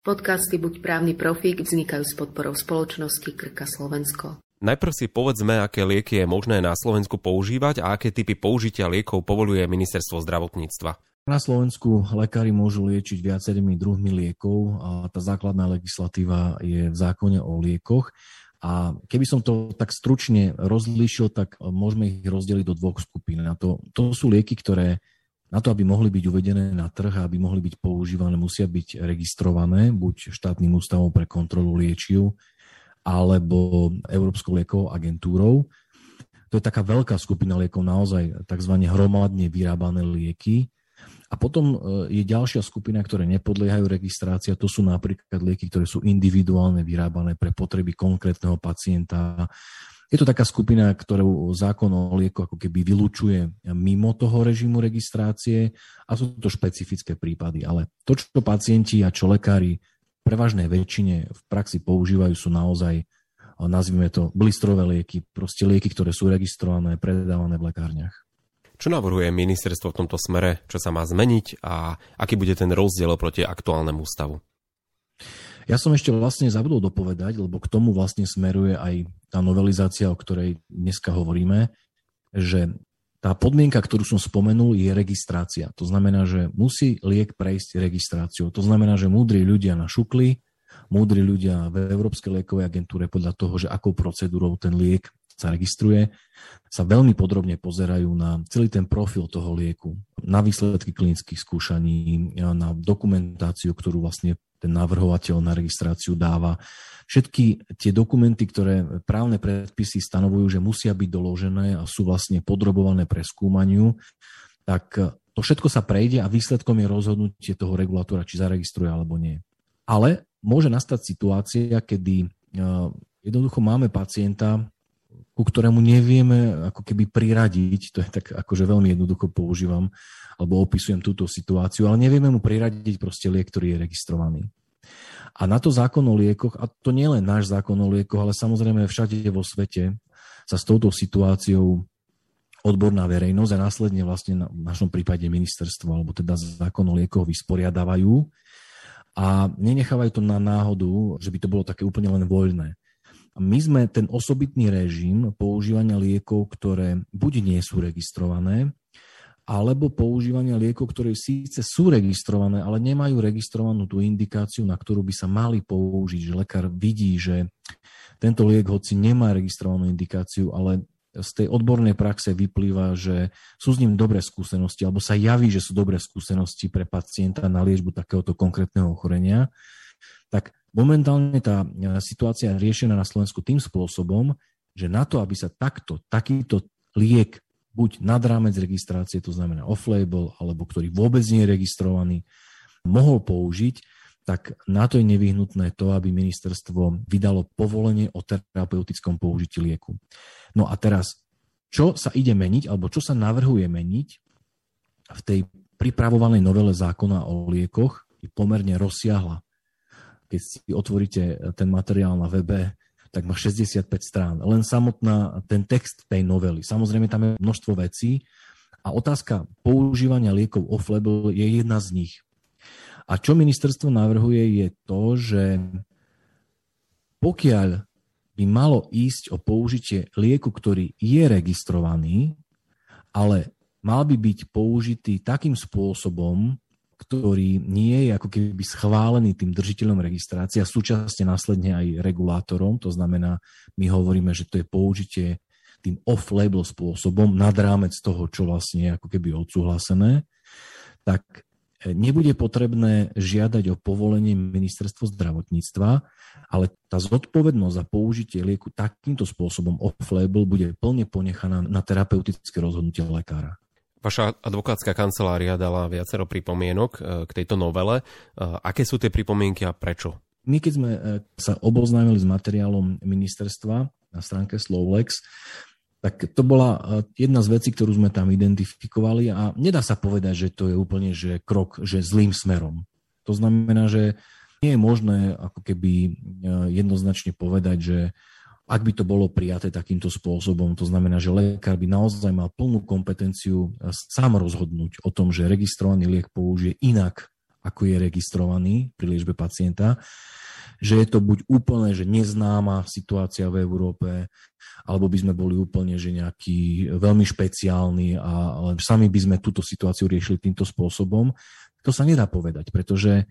Podcasty Buď právny profík vznikajú s podporou spoločnosti Krka Slovensko. Najprv si povedzme, aké lieky je možné na Slovensku používať a aké typy použitia liekov povoluje ministerstvo zdravotníctva. Na Slovensku lekári môžu liečiť viacerými druhmi liekov a tá základná legislatíva je v zákone o liekoch. A keby som to tak stručne rozlíšil, tak môžeme ich rozdeliť do dvoch skupín. A to, to sú lieky, ktoré na to, aby mohli byť uvedené na trh a aby mohli byť používané, musia byť registrované buď štátnym ústavom pre kontrolu liečiv alebo Európskou liekovou agentúrou. To je taká veľká skupina liekov, naozaj tzv. hromadne vyrábané lieky. A potom e, je ďalšia skupina, ktoré nepodliehajú registrácii, to sú napríklad lieky, ktoré sú individuálne vyrábané pre potreby konkrétneho pacienta, je to taká skupina, ktorú zákon o lieku ako keby vylúčuje mimo toho režimu registrácie a sú to špecifické prípady. Ale to, čo pacienti a čo lekári prevažnej väčšine v praxi používajú, sú naozaj, nazvime to, blistrové lieky, proste lieky, ktoré sú registrované, predávané v lekárniach. Čo navrhuje ministerstvo v tomto smere, čo sa má zmeniť a aký bude ten rozdiel proti aktuálnemu stavu? Ja som ešte vlastne zabudol dopovedať, lebo k tomu vlastne smeruje aj tá novelizácia, o ktorej dneska hovoríme, že tá podmienka, ktorú som spomenul, je registrácia. To znamená, že musí liek prejsť registráciou. To znamená, že múdri ľudia na šukli, múdri ľudia v Európskej liekovej agentúre podľa toho, že akou procedúrou ten liek sa registruje, sa veľmi podrobne pozerajú na celý ten profil toho lieku, na výsledky klinických skúšaní, na dokumentáciu, ktorú vlastne ten navrhovateľ na registráciu dáva. Všetky tie dokumenty, ktoré právne predpisy stanovujú, že musia byť doložené a sú vlastne podrobované skúmaniu, tak to všetko sa prejde a výsledkom je rozhodnutie toho regulátora, či zaregistruje alebo nie. Ale môže nastať situácia, kedy jednoducho máme pacienta, ku ktorému nevieme ako keby priradiť, to je tak akože veľmi jednoducho používam, alebo opisujem túto situáciu, ale nevieme mu priradiť proste liek, ktorý je registrovaný. A na to zákon o liekoch, a to nie len náš zákon o liekoch, ale samozrejme všade vo svete sa s touto situáciou odborná verejnosť a následne vlastne v našom prípade ministerstvo, alebo teda zákon o liekoch vysporiadávajú a nenechávajú to na náhodu, že by to bolo také úplne len voľné my sme ten osobitný režim používania liekov, ktoré buď nie sú registrované, alebo používania liekov, ktoré síce sú registrované, ale nemajú registrovanú tú indikáciu, na ktorú by sa mali použiť, že lekár vidí, že tento liek, hoci nemá registrovanú indikáciu, ale z tej odbornej praxe vyplýva, že sú s ním dobré skúsenosti, alebo sa javí, že sú dobré skúsenosti pre pacienta na liečbu takéhoto konkrétneho ochorenia, tak Momentálne tá e, situácia je riešená na Slovensku tým spôsobom, že na to, aby sa takto, takýto liek buď nad rámec registrácie, to znamená off-label, alebo ktorý vôbec nie je registrovaný, mohol použiť, tak na to je nevyhnutné to, aby ministerstvo vydalo povolenie o terapeutickom použití lieku. No a teraz, čo sa ide meniť, alebo čo sa navrhuje meniť v tej pripravovanej novele zákona o liekoch, je pomerne rozsiahla keď si otvoríte eh, ten materiál na webe, tak má 65 strán. Len samotná ten text tej novely. Samozrejme, tam je množstvo vecí a otázka používania liekov off-label je jedna z nich. A čo ministerstvo navrhuje je to, že pokiaľ by malo ísť o použitie lieku, ktorý je registrovaný, ale mal by byť použitý takým spôsobom, ktorý nie je ako keby schválený tým držiteľom registrácie a súčasne následne aj regulátorom. To znamená, my hovoríme, že to je použitie tým off-label spôsobom nad rámec toho, čo vlastne je ako keby odsúhlasené, tak e, nebude potrebné žiadať o povolenie ministerstvo zdravotníctva, ale tá zodpovednosť za použitie lieku takýmto spôsobom off-label bude plne ponechaná na terapeutické rozhodnutie lekára. Vaša advokátska kancelária dala viacero pripomienok e, k tejto novele. E, aké sú tie pripomienky a prečo? My keď sme e, sa oboznámili s materiálom ministerstva na stránke Slovlex, tak to bola jedna z vecí, ktorú sme tam identifikovali a nedá sa povedať, že to je úplne že krok že zlým smerom. To znamená, že nie je možné ako keby jednoznačne povedať, že ak by to bolo prijaté takýmto spôsobom, to znamená, že lekár by naozaj mal plnú kompetenciu sám rozhodnúť o tom, že registrovaný liek použije inak ako je registrovaný pri liečbe pacienta, že je to buď úplne, že neznáma situácia v Európe, alebo by sme boli úplne, že nejaký veľmi špeciálny a sami by sme túto situáciu riešili týmto spôsobom. To sa nedá povedať, pretože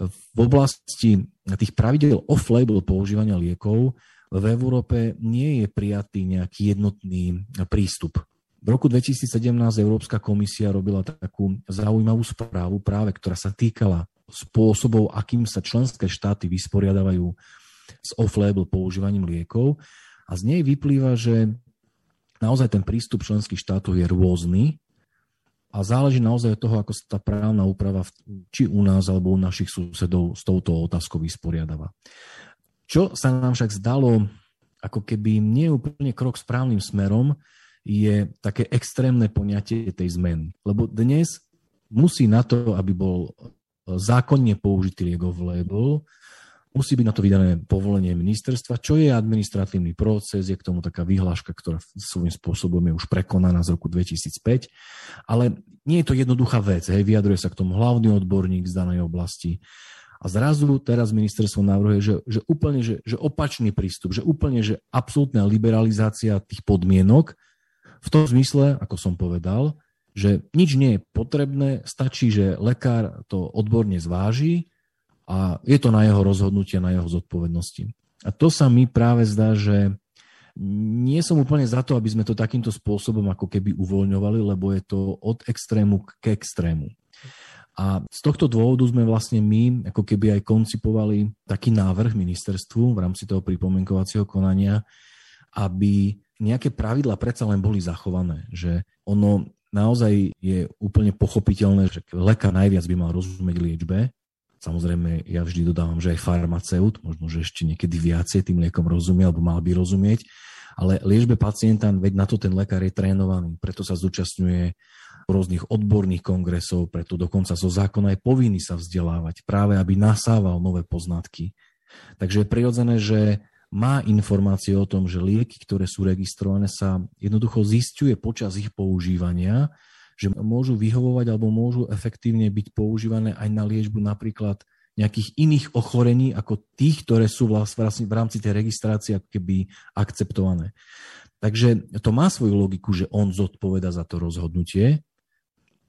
v oblasti tých pravidel off-label používania liekov v Európe nie je prijatý nejaký jednotný prístup. V roku 2017 Európska komisia robila takú zaujímavú správu práve, ktorá sa týkala spôsobov, akým sa členské štáty vysporiadavajú s off-label používaním liekov a z nej vyplýva, že naozaj ten prístup členských štátov je rôzny a záleží naozaj od toho, ako sa tá právna úprava či u nás alebo u našich susedov s touto otázkou vysporiadava. Čo sa nám však zdalo ako keby nie úplne krok správnym smerom, je také extrémne poňatie tej zmeny. Lebo dnes musí na to, aby bol zákonne použitý liek label, musí byť na to vydané povolenie ministerstva, čo je administratívny proces, je k tomu taká vyhláška, ktorá svojím spôsobom je už prekonaná z roku 2005, ale nie je to jednoduchá vec, hej, vyjadruje sa k tomu hlavný odborník z danej oblasti. A zrazu teraz ministerstvo navrhuje, že, že úplne že, že opačný prístup, že úplne že absolútna liberalizácia tých podmienok v tom zmysle, ako som povedal, že nič nie je potrebné, stačí, že lekár to odborne zváži a je to na jeho rozhodnutie, na jeho zodpovednosti. A to sa mi práve zdá, že nie som úplne za to, aby sme to takýmto spôsobom ako keby uvoľňovali, lebo je to od extrému k extrému. A z tohto dôvodu sme vlastne my ako keby aj koncipovali taký návrh ministerstvu v rámci toho pripomienkovacieho konania, aby nejaké pravidla predsa len boli zachované. Že ono naozaj je úplne pochopiteľné, že lekár najviac by mal rozumieť liečbe. Samozrejme, ja vždy dodávam, že aj farmaceut, možno, že ešte niekedy viacej tým liekom rozumie, alebo mal by rozumieť, ale liečbe pacienta, veď na to ten lekár je trénovaný, preto sa zúčastňuje rôznych odborných kongresov, preto dokonca zo zákona je povinný sa vzdelávať, práve aby nasával nové poznatky. Takže je prirodzené, že má informácie o tom, že lieky, ktoré sú registrované, sa jednoducho zistuje počas ich používania, že môžu vyhovovať alebo môžu efektívne byť používané aj na liečbu napríklad nejakých iných ochorení ako tých, ktoré sú vlastne v rámci tej registrácie keby akceptované. Takže to má svoju logiku, že on zodpoveda za to rozhodnutie,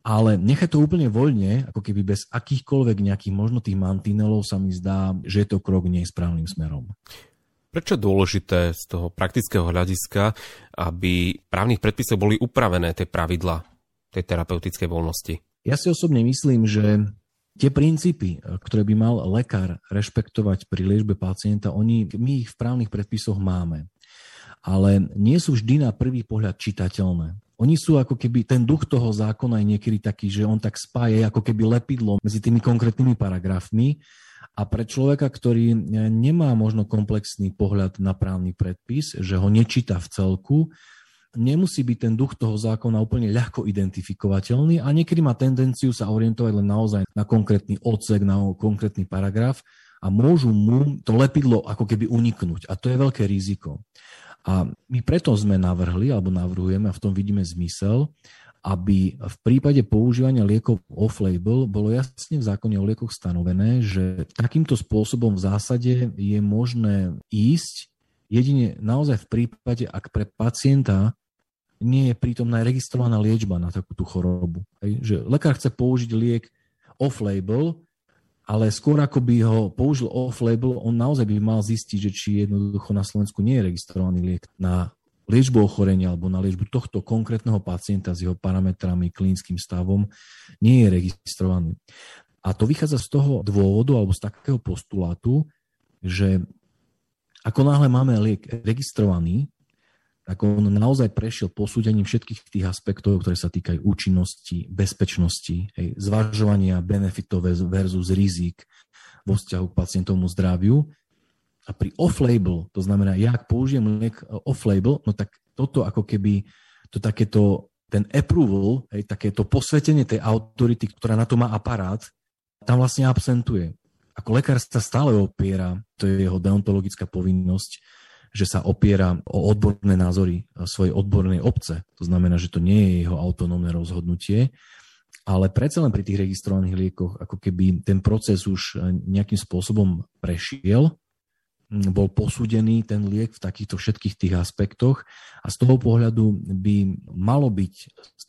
ale nechať to úplne voľne, ako keby bez akýchkoľvek nejakých možno tých mantinelov sa mi zdá, že je to krok nesprávnym smerom. Prečo je dôležité z toho praktického hľadiska, aby právnych predpisov boli upravené tie pravidla tej terapeutickej voľnosti? Ja si osobne myslím, že tie princípy, ktoré by mal lekár rešpektovať pri liečbe pacienta, oni, my ich v právnych predpisoch máme. Ale nie sú vždy na prvý pohľad čitateľné. Oni sú ako keby, ten duch toho zákona je niekedy taký, že on tak spáje ako keby lepidlo medzi tými konkrétnymi paragrafmi a pre človeka, ktorý nemá možno komplexný pohľad na právny predpis, že ho nečíta v celku, nemusí byť ten duch toho zákona úplne ľahko identifikovateľný a niekedy má tendenciu sa orientovať len naozaj na konkrétny odsek, na konkrétny paragraf a môžu mu to lepidlo ako keby uniknúť. A to je veľké riziko. A my preto sme navrhli, alebo navrhujeme, a v tom vidíme zmysel, aby v prípade používania liekov off-label bolo jasne v zákone o liekoch stanovené, že takýmto spôsobom v zásade je možné ísť jedine naozaj v prípade, ak pre pacienta nie je prítomná registrovaná liečba na takúto chorobu. Že lekár chce použiť liek off-label, ale skôr ako by ho použil off-label, on naozaj by mal zistiť, že či jednoducho na Slovensku nie je registrovaný liek na liečbu ochorenia alebo na liečbu tohto konkrétneho pacienta s jeho parametrami, klinickým stavom nie je registrovaný. A to vychádza z toho dôvodu alebo z takého postulátu, že ako náhle máme liek registrovaný, tak on naozaj prešiel posúdením všetkých tých aspektov, ktoré sa týkajú účinnosti, bezpečnosti, hej, zvažovania benefitov versus rizik vo vzťahu k pacientovmu zdraviu a pri off-label, to znamená, ja ak použijem liek e, off-label, no tak toto ako keby to takéto, ten approval, hej, takéto posvetenie tej autority, ktorá na to má aparát, tam vlastne absentuje. Ako lekár sa stále opiera, to je jeho deontologická povinnosť, že sa opiera o odborné názory svojej odbornej obce. To znamená, že to nie je jeho autonómne rozhodnutie, ale predsa len pri tých registrovaných liekoch, ako keby ten proces už nejakým spôsobom prešiel, bol posúdený ten liek v takýchto všetkých tých aspektoch a z toho pohľadu by malo byť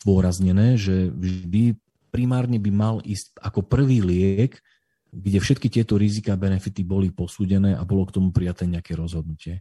stôraznené, že vždy primárne by mal ísť ako prvý liek, kde všetky tieto rizika a benefity boli posúdené a bolo k tomu prijaté nejaké rozhodnutie.